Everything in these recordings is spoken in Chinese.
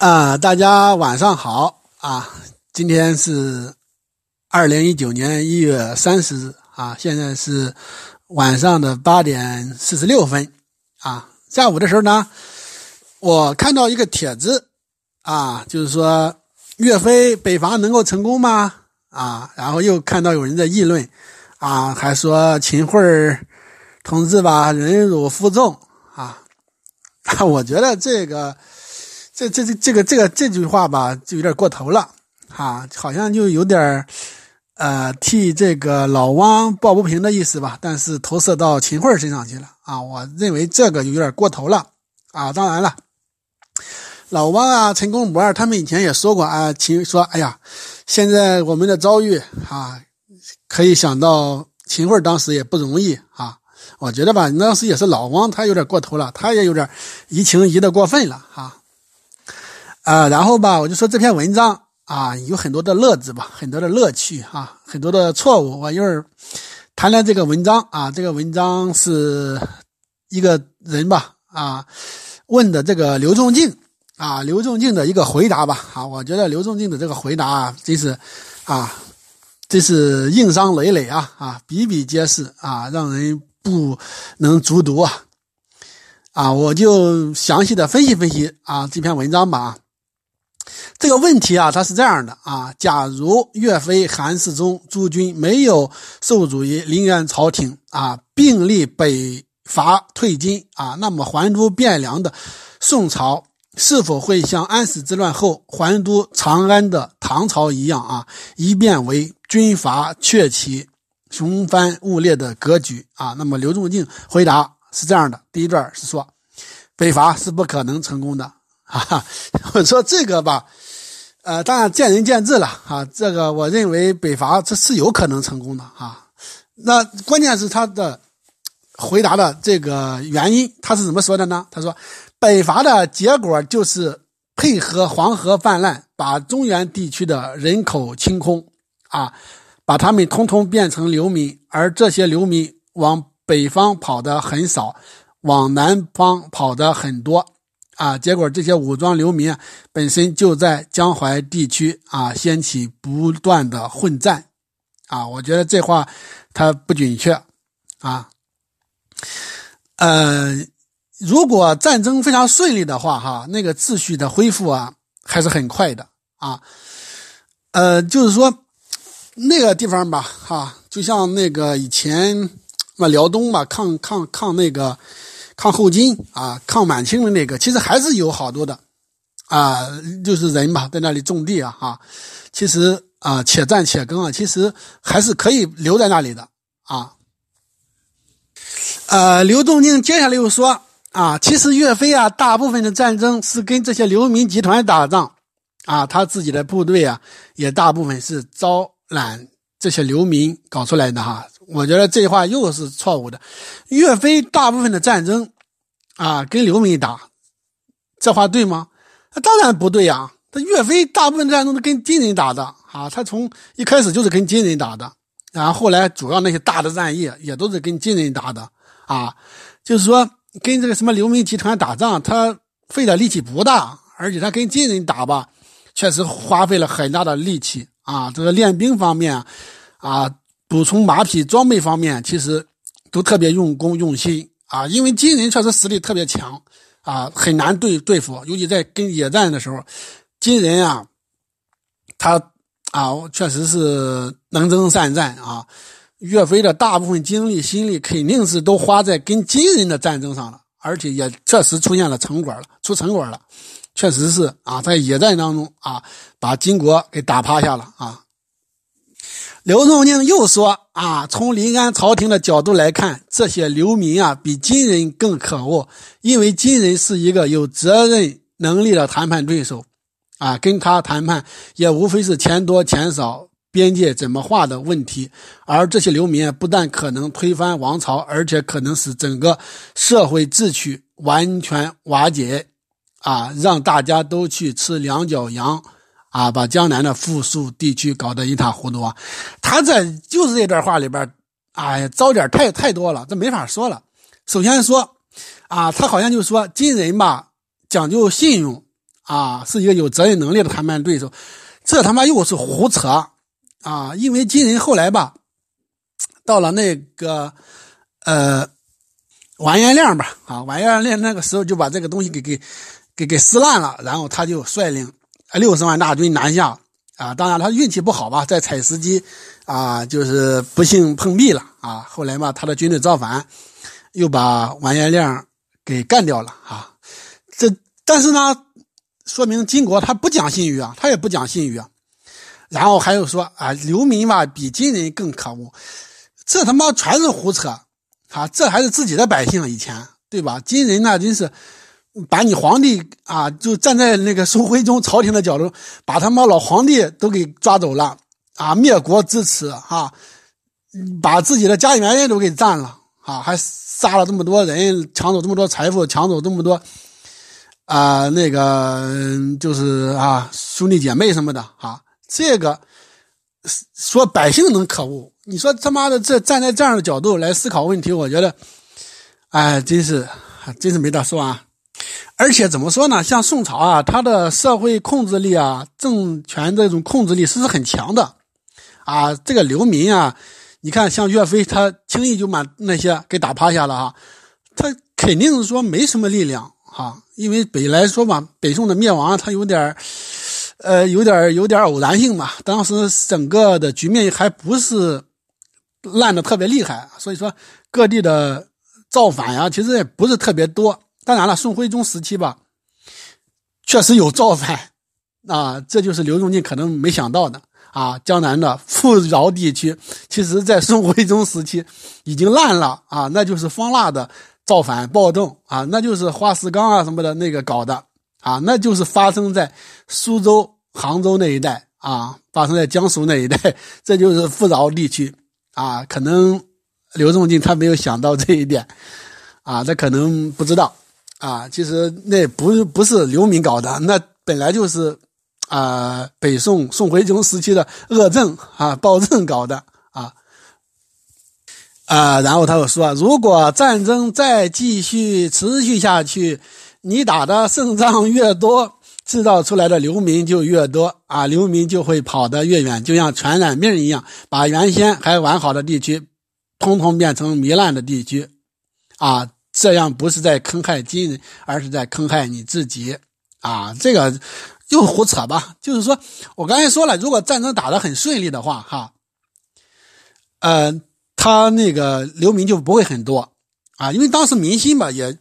啊，大家晚上好啊！今天是二零一九年一月三十日啊，现在是晚上的八点四十六分啊。下午的时候呢，我看到一个帖子啊，就是说岳飞北伐能够成功吗？啊，然后又看到有人在议论啊，还说秦桧同志吧忍辱负重啊，我觉得这个。这这这这个这个这句话吧，就有点过头了，哈，好像就有点呃，替这个老汪抱不平的意思吧。但是投射到秦桧身上去了啊，我认为这个有点过头了啊。当然了，老汪啊，陈公博他们以前也说过啊，秦说，哎呀，现在我们的遭遇啊，可以想到秦桧当时也不容易啊。我觉得吧，当时也是老汪他有点过头了，他也有点移情移的过分了哈。啊，然后吧，我就说这篇文章啊，有很多的乐子吧，很多的乐趣啊，很多的错误。我一会儿谈谈这个文章啊，这个文章是一个人吧啊问的这个刘仲敬啊，刘仲敬的一个回答吧啊，我觉得刘仲敬的这个回答啊，真是啊，真是硬伤累累啊啊，比比皆是啊，让人不能卒读啊啊，我就详细的分析分析啊这篇文章吧。这个问题啊，它是这样的啊。假如岳飞、韩世忠诸军没有受阻于临渊朝廷啊，并力北伐退金啊，那么还都汴梁的宋朝是否会像安史之乱后还都长安的唐朝一样啊，一变为军阀鹊起、雄藩雾列的格局啊？那么刘仲敬回答是这样的：第一段是说，北伐是不可能成功的啊。我说这个吧。呃，当然见仁见智了啊。这个我认为北伐这是有可能成功的啊。那关键是他的回答的这个原因，他是怎么说的呢？他说，北伐的结果就是配合黄河泛滥，把中原地区的人口清空啊，把他们通通变成流民，而这些流民往北方跑的很少，往南方跑的很多。啊！结果这些武装流民本身就在江淮地区啊掀起不断的混战，啊，我觉得这话它不准确啊。呃，如果战争非常顺利的话，哈，那个秩序的恢复啊还是很快的啊。呃，就是说那个地方吧，哈，就像那个以前嘛辽东吧，抗抗抗那个。抗后金啊，抗满清的那个，其实还是有好多的，啊，就是人吧，在那里种地啊，哈，其实啊，且战且耕啊，其实还是可以留在那里的啊。呃，刘仲敬接下来又说啊，其实岳飞啊，大部分的战争是跟这些流民集团打仗啊，他自己的部队啊，也大部分是招揽这些流民搞出来的哈。我觉得这话又是错误的。岳飞大部分的战争，啊，跟流民打，这话对吗？那当然不对呀。他岳飞大部分战争都跟金人打的啊，他从一开始就是跟金人打的，然后后来主要那些大的战役也都是跟金人打的啊。就是说，跟这个什么流民集团打仗，他费的力气不大，而且他跟金人打吧，确实花费了很大的力气啊。这个练兵方面啊。补充马匹装备方面，其实都特别用功用心啊，因为金人确实实力特别强啊，很难对对付，尤其在跟野战的时候，金人啊，他啊确实是能征善战啊。岳飞的大部分精力心力肯定是都花在跟金人的战争上了，而且也确实出现了成果了，出成果了，确实是啊，在野战当中啊，把金国给打趴下了啊。刘仲敬又说：“啊，从临安朝廷的角度来看，这些流民啊，比金人更可恶，因为金人是一个有责任能力的谈判对手，啊，跟他谈判也无非是钱多钱少、边界怎么划的问题。而这些流民不但可能推翻王朝，而且可能使整个社会秩序完全瓦解，啊，让大家都去吃两脚羊。”啊，把江南的富庶地区搞得一塌糊涂啊！他这就是这段话里边，哎呀，糟点太太多了，这没法说了。首先说，啊，他好像就说金人吧讲究信用啊，是一个有责任能力的谈判对手，这他妈又是胡扯啊！因为金人后来吧，到了那个呃完颜亮吧，啊完颜亮那个时候就把这个东西给给给给撕烂了，然后他就率领六十万大军南下啊，当然他运气不好吧，在采石矶啊，就是不幸碰壁了啊。后来嘛，他的军队造反，又把完颜亮给干掉了啊。这但是呢。说明金国他不讲信誉啊，他也不讲信誉啊。然后还有说啊，流民吧比金人更可恶，这他妈全是胡扯啊！这还是自己的百姓以前对吧？金人那真是把你皇帝啊，就站在那个宋徽宗朝廷的角度，把他妈老皇帝都给抓走了啊，灭国之耻啊，把自己的家园都给占了啊，还杀了这么多人，抢走这么多财富，抢走这么多。啊，那个就是啊，兄弟姐妹什么的啊，这个说百姓能可恶，你说他妈的这站在这样的角度来思考问题，我觉得，哎，真是真是没得说啊。而且怎么说呢？像宋朝啊，他的社会控制力啊，政权这种控制力是很强的啊。这个流民啊，你看像岳飞，他轻易就把那些给打趴下了啊，他肯定是说没什么力量。啊，因为北来说嘛，北宋的灭亡它有点儿呃，有点儿有点儿偶然性嘛。当时整个的局面还不是烂的特别厉害，所以说各地的造反呀，其实也不是特别多。当然了，宋徽宗时期吧，确实有造反啊，这就是刘仲敬可能没想到的啊。江南的富饶地区，其实在宋徽宗时期已经烂了啊，那就是方腊的。造反暴动啊，那就是花石纲啊什么的那个搞的啊，那就是发生在苏州、杭州那一带啊，发生在江苏那一带，这就是富饶地区啊。可能刘仲敬他没有想到这一点啊，他可能不知道啊。其实那不不是流民搞的，那本来就是啊北宋宋徽宗时期的恶政啊暴政搞的。啊，然后他又说，如果战争再继续持续下去，你打的胜仗越多，制造出来的流民就越多啊，流民就会跑得越远，就像传染病一样，把原先还完好的地区，通通变成糜烂的地区，啊，这样不是在坑害金人，而是在坑害你自己，啊，这个又胡扯吧？就是说我刚才说了，如果战争打得很顺利的话，哈，呃。他那个流民就不会很多啊，因为当时民心吧也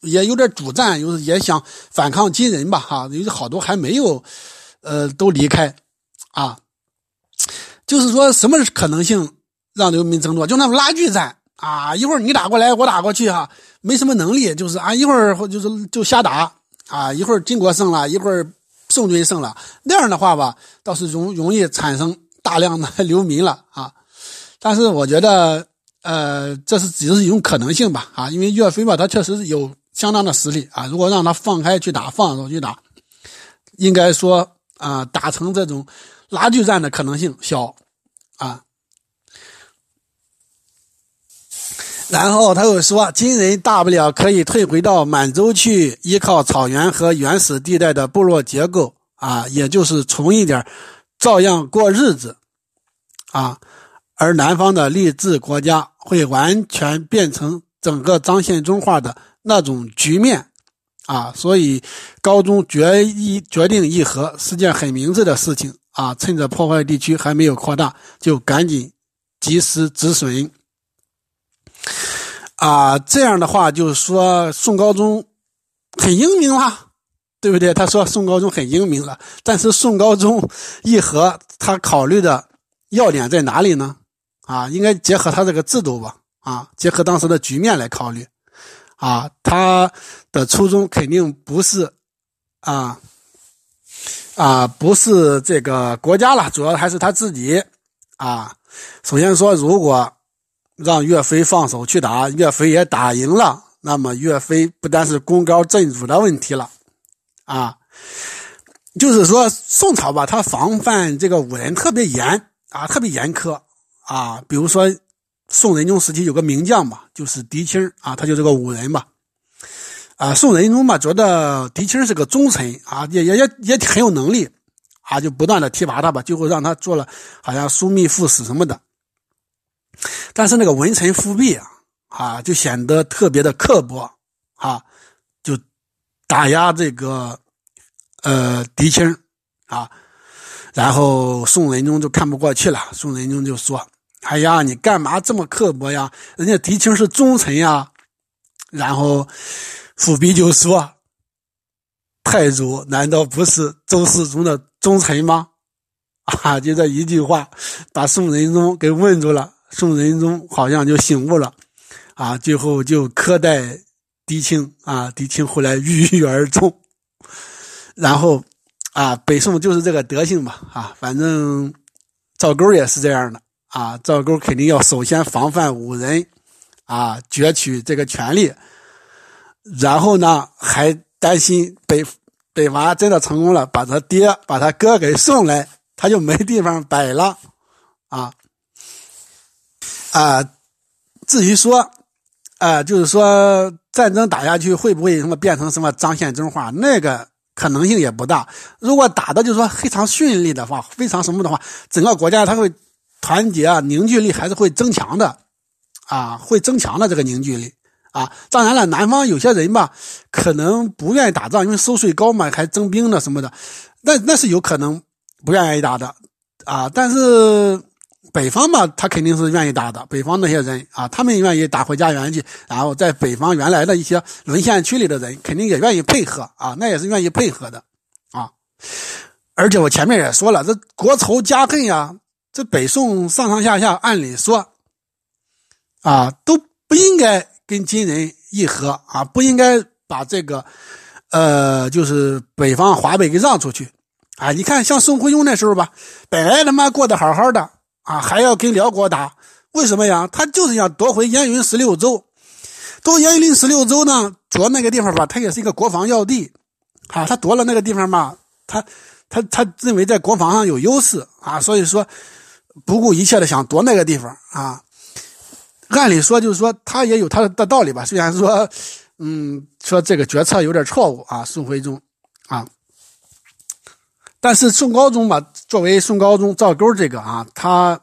也有点主战，有也想反抗金人吧，哈，有好多还没有，呃，都离开啊。就是说什么可能性让流民增多？就那种拉锯战啊，一会儿你打过来，我打过去，哈，没什么能力，就是啊，一会儿就是就瞎打啊，一会儿金国胜了，一会儿宋军胜了，那样的话吧，倒是容容易产生大量的 流民了啊。但是我觉得，呃，这是只是一种可能性吧，啊，因为岳飞吧，他确实有相当的实力啊。如果让他放开去打，放手去打，应该说啊，打成这种拉锯战的可能性小啊。然后他又说，金人大不了可以退回到满洲去，依靠草原和原始地带的部落结构啊，也就是穷一点，照样过日子。啊。而南方的励志国家会完全变成整个张献忠化的那种局面，啊，所以高宗决一决定议和是件很明智的事情。啊，趁着破坏地区还没有扩大，就赶紧及时止损，啊，这样的话就是说宋高宗很英明了，对不对？他说宋高宗很英明了，但是宋高宗议和他考虑的要点在哪里呢？啊，应该结合他这个制度吧，啊，结合当时的局面来考虑，啊，他的初衷肯定不是，啊，啊，不是这个国家了，主要还是他自己，啊，首先说，如果让岳飞放手去打，岳飞也打赢了，那么岳飞不单是功高震主的问题了，啊，就是说宋朝吧，他防范这个武人特别严，啊，特别严苛。啊，比如说宋仁宗时期有个名将吧，就是狄青啊，他就是个武人吧。啊，宋仁宗嘛，觉得狄青是个忠臣啊，也也也也很有能力啊，就不断的提拔他吧，最后让他做了好像枢密副使什么的。但是那个文臣复辟啊，啊，就显得特别的刻薄啊，就打压这个呃狄青啊，然后宋仁宗就看不过去了，宋仁宗就说：“哎呀，你干嘛这么刻薄呀？人家狄青是忠臣呀。”然后。伏笔就说：“太祖难道不是周世宗的忠臣吗？”啊，就这一句话，把宋仁宗给问住了。宋仁宗好像就醒悟了，啊，最后就苛待狄青啊，狄青后来郁郁而终。然后，啊，北宋就是这个德行吧，啊，反正赵构也是这样的啊，赵构肯定要首先防范五人，啊，攫取这个权力。然后呢，还担心北北伐真的成功了，把他爹、把他哥给送来，他就没地方摆了，啊啊！至于说，啊，就是说战争打下去会不会什么变成什么张献忠化，那个可能性也不大。如果打的就是说非常顺利的话，非常什么的话，整个国家它会团结啊，凝聚力还是会增强的，啊，会增强的这个凝聚力。啊，当然了，南方有些人吧，可能不愿意打仗，因为收税高嘛，还征兵的什么的，那那是有可能不愿意打的，啊，但是北方嘛，他肯定是愿意打的。北方那些人啊，他们愿意打回家园去，然后在北方原来的一些沦陷区里的人，肯定也愿意配合啊，那也是愿意配合的啊。而且我前面也说了，这国仇家恨呀，这北宋上上下下，按理说啊，都不应该。跟金人议和啊，不应该把这个，呃，就是北方华北给让出去啊！你看，像宋徽宗那时候吧，本来他妈过得好好的啊，还要跟辽国打，为什么呀？他就是想夺回燕云十六州。夺燕云十六州呢，夺那个地方吧，他也是一个国防要地啊。他夺了那个地方嘛，他他他认为在国防上有优势啊，所以说不顾一切的想夺那个地方啊。按理说，就是说他也有他的道理吧。虽然说，嗯，说这个决策有点错误啊，宋徽宗啊，但是宋高宗吧，作为宋高宗赵构这个啊，他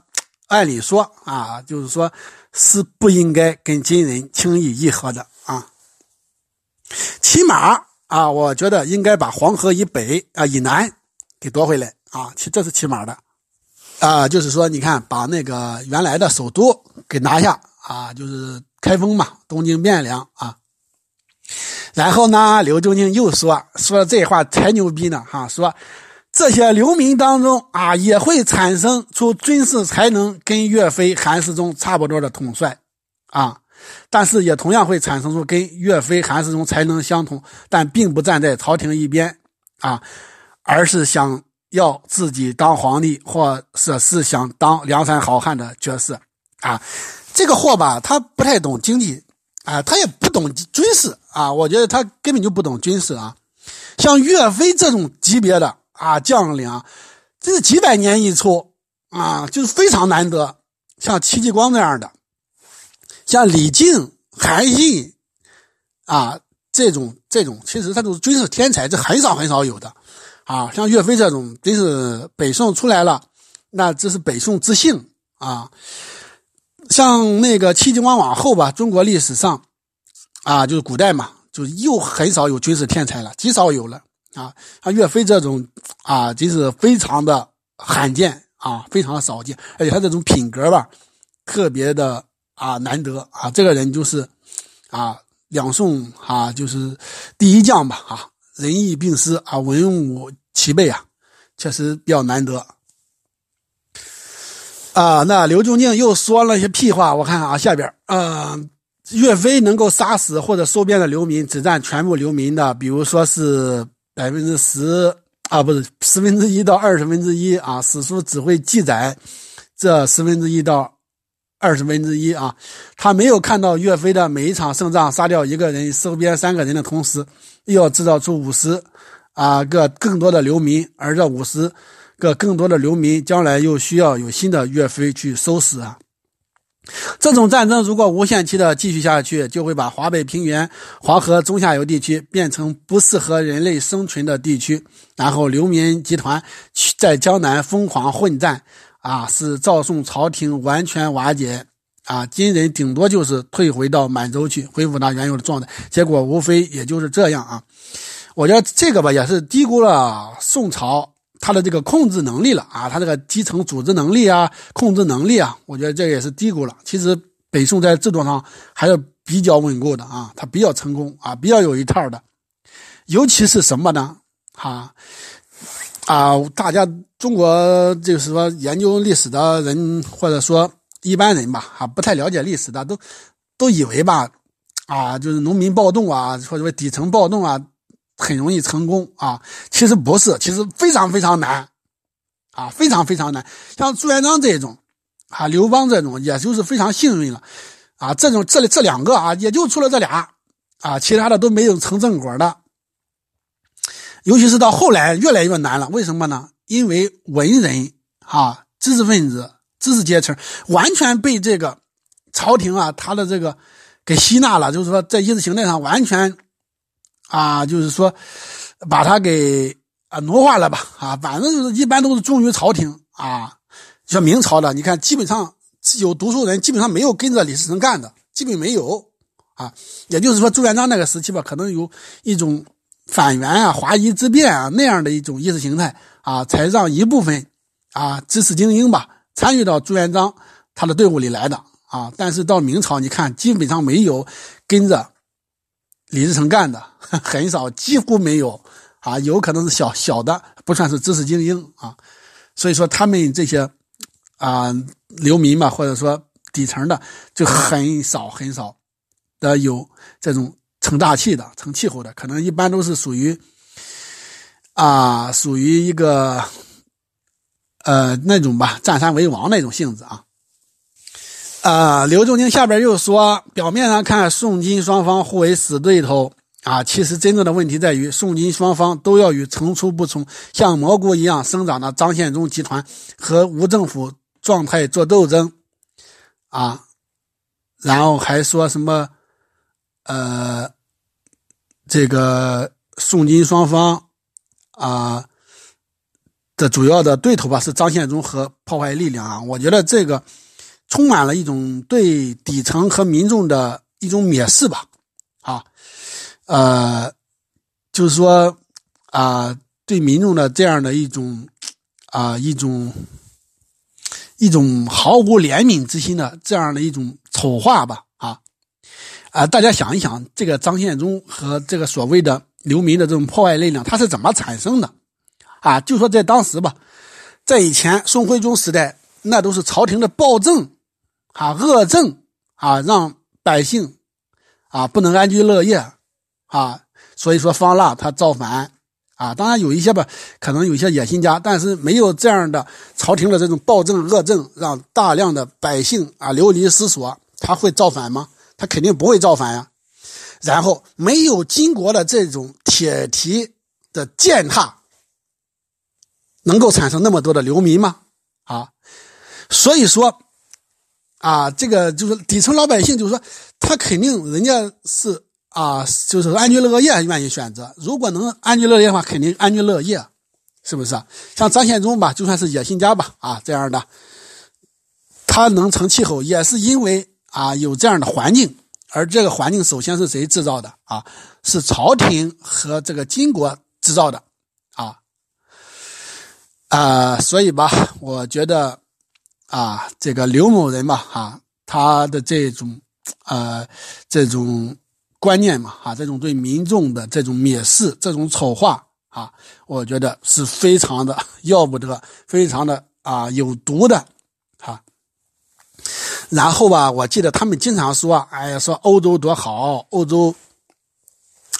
按理说啊，就是说是不应该跟金人轻易议和的啊。起码啊，我觉得应该把黄河以北啊以南给夺回来啊，其这是起码的啊，就是说，你看把那个原来的首都给拿下。啊，就是开封嘛，东京汴梁啊。然后呢，刘仲敬又说说这话才牛逼呢，哈，说这些流民当中啊，也会产生出军事才能跟岳飞、韩世忠差不多的统帅啊，但是也同样会产生出跟岳飞、韩世忠才能相同，但并不站在朝廷一边啊，而是想要自己当皇帝，或者是想当梁山好汉的角色啊。这个货吧，他不太懂经济啊，他也不懂军事啊，我觉得他根本就不懂军事啊。像岳飞这种级别的啊将领，这是几百年一出啊，就是非常难得。像戚继光这样的，像李靖、韩信啊这种这种，其实他都是军事天才，这很少很少有的啊。像岳飞这种，真是北宋出来了，那这是北宋之幸啊。像那个戚继光往后吧，中国历史上，啊，就是古代嘛，就又很少有军事天才了，极少有了啊。像岳飞这种啊，真是非常的罕见啊，非常的少见，而且他这种品格吧，特别的啊难得啊。这个人就是啊，两宋啊，就是第一将吧啊，仁义并施啊，文武齐备啊，确实比较难得。啊，那刘仲敬又说了一些屁话。我看啊，下边啊，岳飞能够杀死或者收编的流民只占全部流民的，比如说是百分之十啊，不是十分之一到二十分之一啊。史书只会记载这十分之一到二十分之一啊。他没有看到岳飞的每一场胜仗杀掉一个人、收编三个人的同时，又要制造出五十啊个更多的流民，而这五十。个更多的流民，将来又需要有新的岳飞去收拾啊！这种战争如果无限期的继续下去，就会把华北平原、黄河中下游地区变成不适合人类生存的地区，然后流民集团在江南疯狂混战，啊，使赵宋朝廷完全瓦解，啊，金人顶多就是退回到满洲去，恢复他原有的状态，结果无非也就是这样啊。我觉得这个吧，也是低估了宋朝。他的这个控制能力了啊，他这个基层组织能力啊，控制能力啊，我觉得这也是低估了。其实北宋在制度上还是比较稳固的啊，他比较成功啊，比较有一套的。尤其是什么呢？哈啊，大家中国就是说研究历史的人，或者说一般人吧，啊，不太了解历史的，都都以为吧，啊，就是农民暴动啊，或者说底层暴动啊。很容易成功啊，其实不是，其实非常非常难，啊，非常非常难。像朱元璋这种，啊，刘邦这种，也就是非常幸运了，啊，这种这里这两个啊，也就出了这俩，啊，其他的都没有成正果的。尤其是到后来越来越难了，为什么呢？因为文人啊，知识分子、知识阶层完全被这个朝廷啊，他的这个给吸纳了，就是说在意识形态上完全。啊，就是说，把他给啊奴化了吧？啊，反正就是一般都是忠于朝廷啊。像明朝的，你看，基本上有读书人，基本上没有跟着李自成干的，基本没有啊。也就是说，朱元璋那个时期吧，可能有一种反元啊、华夷之变啊那样的一种意识形态啊，才让一部分啊知识精英吧参与到朱元璋他的队伍里来的啊。但是到明朝，你看，基本上没有跟着。李自成干的 很少，几乎没有啊，有可能是小小的，不算是知识精英啊。所以说，他们这些啊流民吧，或者说底层的，就很少很少的有这种成大器的、成气候的，可能一般都是属于啊，属于一个呃那种吧，占山为王那种性质啊。啊，刘仲卿下边又说，表面上看宋金双方互为死对头啊，其实真正的问题在于宋金双方都要与层出不穷、像蘑菇一样生长的张献忠集团和无政府状态做斗争啊，然后还说什么呃，这个宋金双方啊的主要的对头吧是张献忠和破坏力量啊，我觉得这个。充满了一种对底层和民众的一种蔑视吧，啊，呃，就是说啊，对民众的这样的一种啊一种一种毫无怜悯之心的这样的一种丑化吧，啊啊，大家想一想，这个张献忠和这个所谓的流民的这种破坏力量，它是怎么产生的？啊，就说在当时吧，在以前宋徽宗时代，那都是朝廷的暴政。啊，恶政啊，让百姓啊不能安居乐业啊，所以说方腊他造反啊。当然有一些吧，可能有一些野心家，但是没有这样的朝廷的这种暴政恶政，让大量的百姓啊流离失所，他会造反吗？他肯定不会造反呀。然后没有金国的这种铁蹄的践踏，能够产生那么多的流民吗？啊，所以说。啊，这个就是底层老百姓，就是说他肯定人家是啊，就是安居乐业愿意选择。如果能安居乐业的话，肯定安居乐业，是不是？像张献忠吧，就算是野心家吧，啊，这样的，他能成气候，也是因为啊有这样的环境。而这个环境首先是谁制造的啊？是朝廷和这个金国制造的啊啊，所以吧，我觉得。啊，这个刘某人嘛，哈，他的这种，呃，这种观念嘛，哈，这种对民众的这种蔑视、这种丑化，啊，我觉得是非常的 要不得，非常的啊有毒的，哈。然后吧，我记得他们经常说，哎呀，说欧洲多好，欧洲，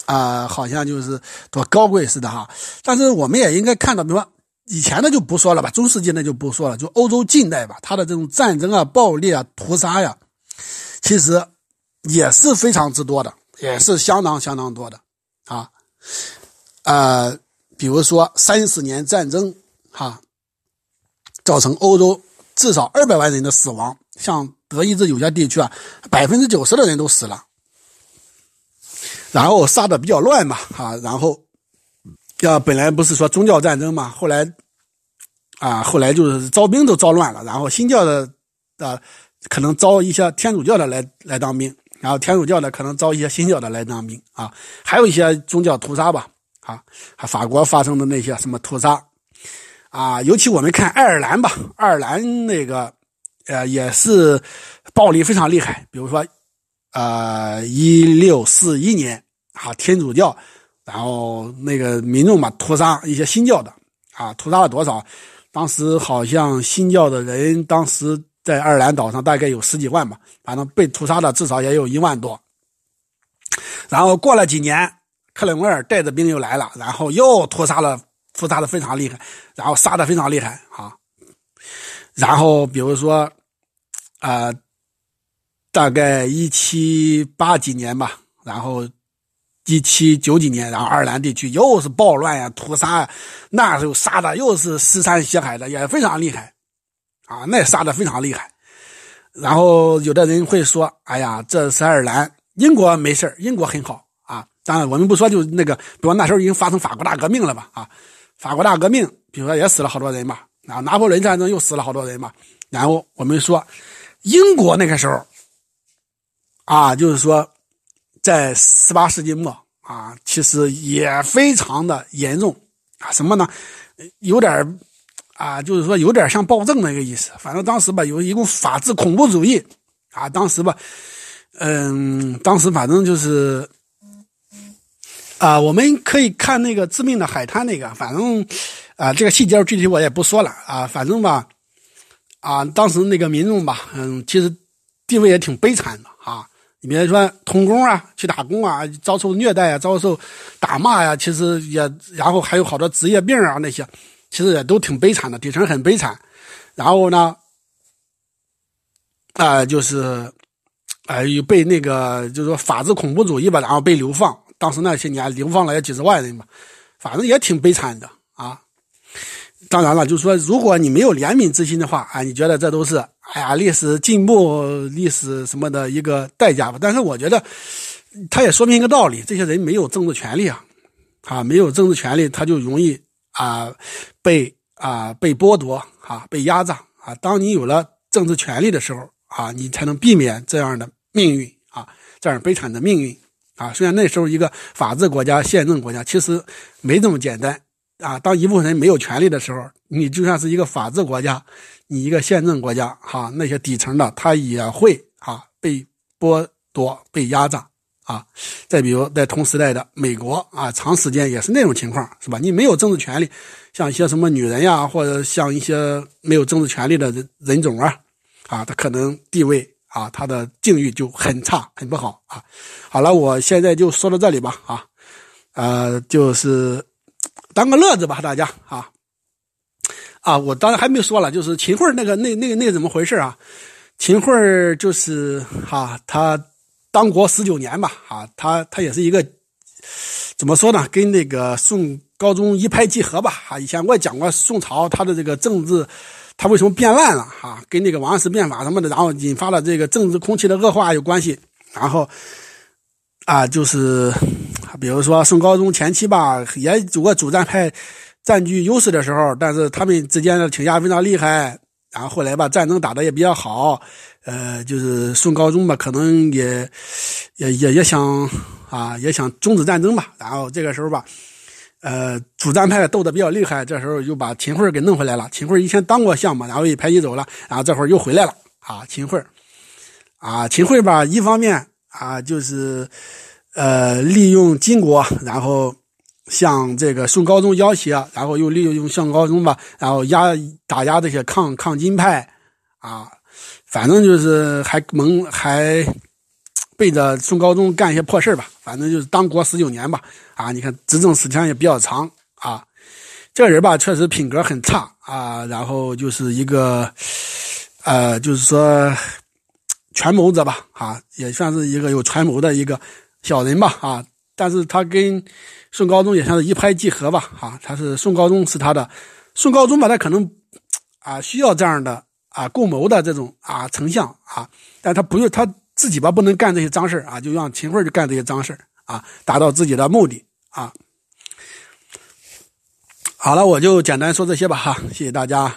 啊，好像就是多高贵似的，哈。但是我们也应该看到，比如说。以前的就不说了吧，中世纪那就不说了，就欧洲近代吧，它的这种战争啊、暴力啊、屠杀呀，其实也是非常之多的，也是相当相当多的啊。呃，比如说三十年战争，哈，造成欧洲至少二百万人的死亡，像德意志有些地区啊，百分之九十的人都死了。然后杀的比较乱嘛，啊，然后要本来不是说宗教战争嘛，后来啊，后来就是招兵都招乱了，然后新教的啊，可能招一些天主教的来来当兵，然后天主教的可能招一些新教的来当兵啊，还有一些宗教屠杀吧，啊，法国发生的那些什么屠杀啊，尤其我们看爱尔兰吧，爱尔兰那个呃也是暴力非常厉害，比如说。呃，一六四一年啊，天主教，然后那个民众嘛，屠杀一些新教的啊，屠杀了多少？当时好像新教的人，当时在爱尔兰岛上大概有十几万吧，反正被屠杀的至少也有一万多。然后过了几年，克伦威尔带着兵又来了，然后又屠杀了，屠杀的非常厉害，然后杀的非常厉害啊。然后比如说，啊。大概一七八几年吧，然后一七九几年，然后爱尔兰地区又是暴乱呀、屠杀呀，那时候杀的又是尸山血海的，也非常厉害，啊，那杀的非常厉害。然后有的人会说：“哎呀，这是爱尔兰，英国没事英国很好啊。”当然，我们不说就那个，比如那时候已经发生法国大革命了吧？啊，法国大革命，比如说也死了好多人嘛，啊，拿破仑战争又死了好多人嘛。然后我们说，英国那个时候。啊，就是说，在十八世纪末啊，其实也非常的严重啊。什么呢？有点啊，就是说有点像暴政那个意思。反正当时吧，有一股法治恐怖主义啊。当时吧，嗯，当时反正就是啊，我们可以看那个《致命的海滩》那个，反正啊，这个细节具体我也不说了啊。反正吧，啊，当时那个民众吧，嗯，其实地位也挺悲惨的啊。你比如说童工啊，去打工啊，遭受虐待啊，遭受打骂呀，其实也，然后还有好多职业病啊，那些，其实也都挺悲惨的，底层很悲惨。然后呢，啊，就是，哎，被那个就是说法治恐怖主义吧，然后被流放。当时那些年流放了有几十万人吧，反正也挺悲惨的。当然了，就是说，如果你没有怜悯之心的话，啊，你觉得这都是？哎呀，历史进步、历史什么的一个代价吧。但是我觉得，它也说明一个道理：这些人没有政治权利啊，啊，没有政治权利，他就容易啊被啊被剥夺啊被压榨啊。当你有了政治权利的时候啊，你才能避免这样的命运啊，这样悲惨的命运啊。虽然那时候一个法治国家、宪政国家，其实没这么简单啊。当一部分人没有权利的时候，你就算是一个法治国家。你一个宪政国家，哈，那些底层的他也会啊被剥夺、被压榨啊。再比如在同时代的美国啊，长时间也是那种情况，是吧？你没有政治权利，像一些什么女人呀，或者像一些没有政治权利的人人种啊，啊，他可能地位啊，他的境遇就很差、很不好啊。好了，我现在就说到这里吧，啊，呃，就是当个乐子吧，大家啊。啊，我当然还没说了，就是秦桧那个那那个那个怎么回事啊？秦桧就是哈，他当国十九年吧，啊，他他也是一个怎么说呢？跟那个宋高宗一拍即合吧，啊，以前我也讲过宋朝他的这个政治，他为什么变烂了？哈，跟那个王安石变法什么的，然后引发了这个政治空气的恶化有关系。然后啊，就是比如说宋高宗前期吧，也有个主战派。占据优势的时候，但是他们之间的倾轧非常厉害，然后后来吧，战争打得也比较好，呃，就是宋高宗吧，可能也也也也想啊，也想终止战争吧。然后这个时候吧，呃，主战派斗得比较厉害，这时候又把秦桧给弄回来了。秦桧以前当过相嘛，然后一排一走了，然后这会儿又回来了啊。秦桧啊，秦桧吧，一方面啊，就是呃，利用金国，然后。向这个宋高宗要挟，然后又利用宋高宗吧，然后压打压这些抗抗金派，啊，反正就是还蒙还背着宋高宗干一些破事吧，反正就是当国十九年吧，啊，你看执政时间也比较长啊，这人吧确实品格很差啊，然后就是一个，呃，就是说权谋者吧，啊，也算是一个有权谋的一个小人吧，啊，但是他跟。宋高宗也算是一拍即合吧，哈，他是宋高宗是他的，宋高宗吧，他可能啊需要这样的啊共谋的这种啊丞相啊，但他不用他自己吧不能干这些脏事啊，就让秦桧去干这些脏事啊，达到自己的目的啊。好了，我就简单说这些吧哈，谢谢大家。